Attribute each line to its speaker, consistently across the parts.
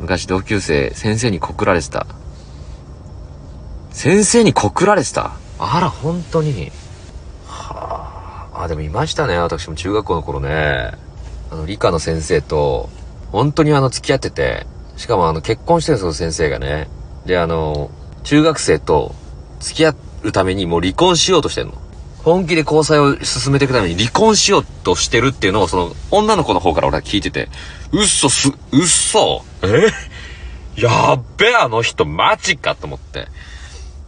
Speaker 1: 昔同級生、先生に告られてた。先生に告られてた？あら、本当に？はあ、あ、でもいましたね。私も中学校の頃ね。あの、理科の先生と、本当にあの、付き合ってて、しかもあの、結婚してるんですよ、先生がね。で、あの、中学生と付き合うためにもう離婚しようとしてんの。本気で交際を進めていくために離婚しようとしてるっていうのを、その、女の子の方から俺は聞いてて、嘘す、嘘え？やっべえ、あの人、マジかと思って。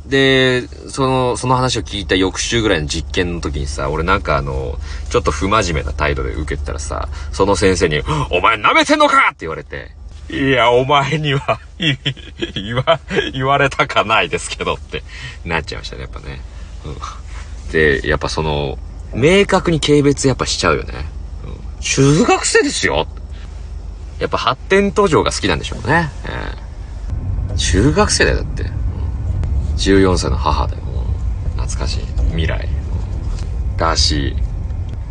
Speaker 1: で、その、その話を聞いた翌週ぐらいの実験の時にさ、俺なんかあの、ちょっと不真面目な態度で受けたらさ、その先生に、お前舐めてんのかって言われて、いや、お前には、言わ、言われたかないですけどってなっちゃいましたね、やっぱね。うん。で、やっぱその、明確に軽蔑やっぱしちゃうよね。うん、中学生ですよやっぱ発展途上が好きなんでしょうね。えー、中学生だよ、だって。14歳の母だよ。懐かしい。未来。らしい。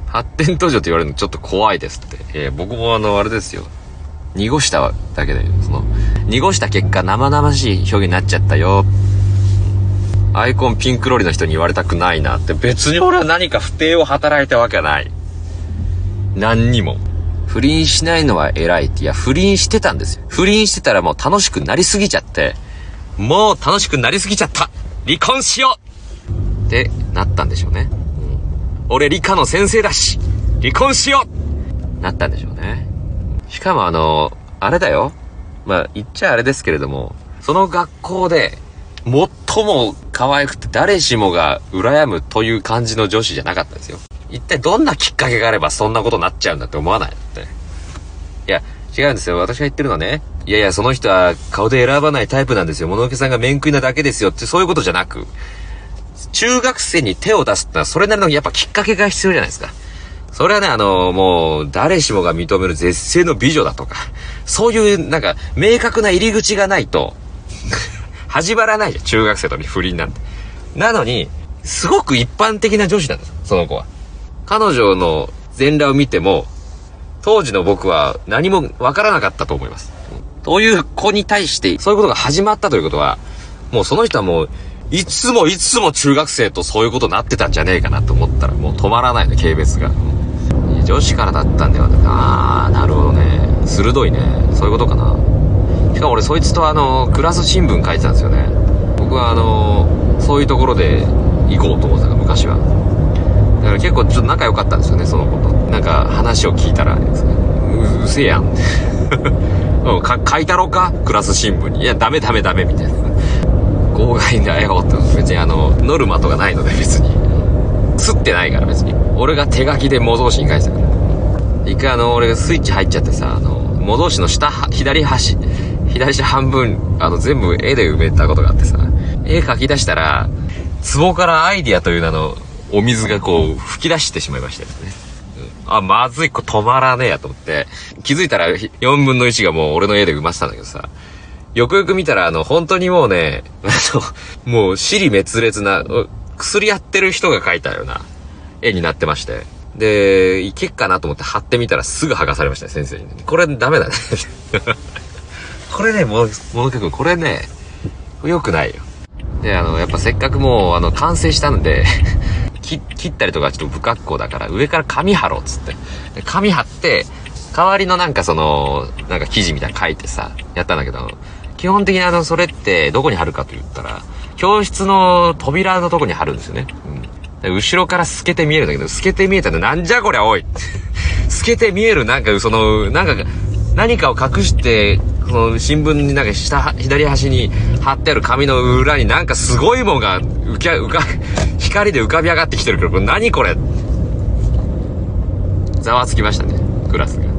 Speaker 1: 発展途上って言われるのちょっと怖いですって。えー、僕もあの、あれですよ。濁しただけで、その、濁した結果生々しい表現になっちゃったよ。アイコンピンクロリの人に言われたくないなって、別に俺は何か不定を働いたわけはない。何にも。不倫しないのは偉いって、いや、不倫してたんですよ。不倫してたらもう楽しくなりすぎちゃって、もう楽しくなりすぎちゃった離婚しようってなったんでしょうね。うん、俺理科の先生だし離婚しようなったんでしょうね。しかもあの、あれだよ。まあ、言っちゃあれですけれども、その学校で、最も可愛くて誰しもが羨むという感じの女子じゃなかったんですよ。一体どんなきっかけがあればそんなことになっちゃうんだって思わないって。いや、違うんですよ。私が言ってるのはね。いやいや、その人は顔で選ばないタイプなんですよ。物置さんが面食いなだけですよって、そういうことじゃなく、中学生に手を出すってのはそれなりのやっぱきっかけが必要じゃないですか。それはね、あの、もう、誰しもが認める絶世の美女だとか、そういう、なんか、明確な入り口がないと 始まらないよ、中学生と不倫なんて。なのに、すごく一般的な女子なんです、その子は。彼女の全裸を見ても、当時の僕は何もわからなかったと思います。という子に対して、そういうことが始まったということは、もうその人はもう、いつもいつも中学生とそういうことになってたんじゃねえかなと思ったら、もう止まらないね、軽蔑が。女子からだったんだよ。ああ、なるほどね。鋭いね。そういうことかな。しかも俺そいつとあの、クラス新聞書いてたんですよね。僕はあの、そういうところで行こうと思ってた昔は。だから結構ちょっと仲良かったんですよね、その子と。なんか話を聞いたら、う、うせえやん。か書いたろか？クラス新聞に。いや、ダメダメダメみたいな。妨害だよって。別にあの、ノルマとかないので別に。すってないから別に。俺が手書きで模造紙に書いてたから。一回あの、俺がスイッチ入っちゃってさ、あの、模造紙の下、左端、左下半分、あの、全部絵で埋めたことがあってさ、絵描き出したら、壺からアイディアという名のお水がこう、吹き出してしまいましたよね。あ、まずい、こ止まらねえやと思って、気づいたら4分の1がもう俺の絵で埋まってたんだけどさ、よくよく見たら、あの、本当にもうね、あの、もう、尻滅裂な、薬やってる人が描いたような絵になってまして。で、いけっかなと思って貼ってみたらすぐ剥がされましたね、先生に、これダメだね。これね、もう、ものく、これね、良くないよ。で、あの、やっぱせっかくもう、あの、完成したんで切ったりとかちょっと不格好だから、上から紙貼ろうっつって。紙貼って、代わりのなんかその、なんか記事みたいな書いてさ、やったんだけど、基本的にあの、それってどこに貼るかと言ったら、教室の扉のとこに貼るんですよね。うん。後ろから透けて見えるんだけど、透けて見えたのなんじゃこりゃおい 透けて見えるなんかその、なんか、何かを隠して、その新聞になんか下、左端に貼ってある紙の裏になんかすごいもんが浮き、浮か、光で浮かび上がってきてるけど、これ何これ？ざわつきましたね、クラスが。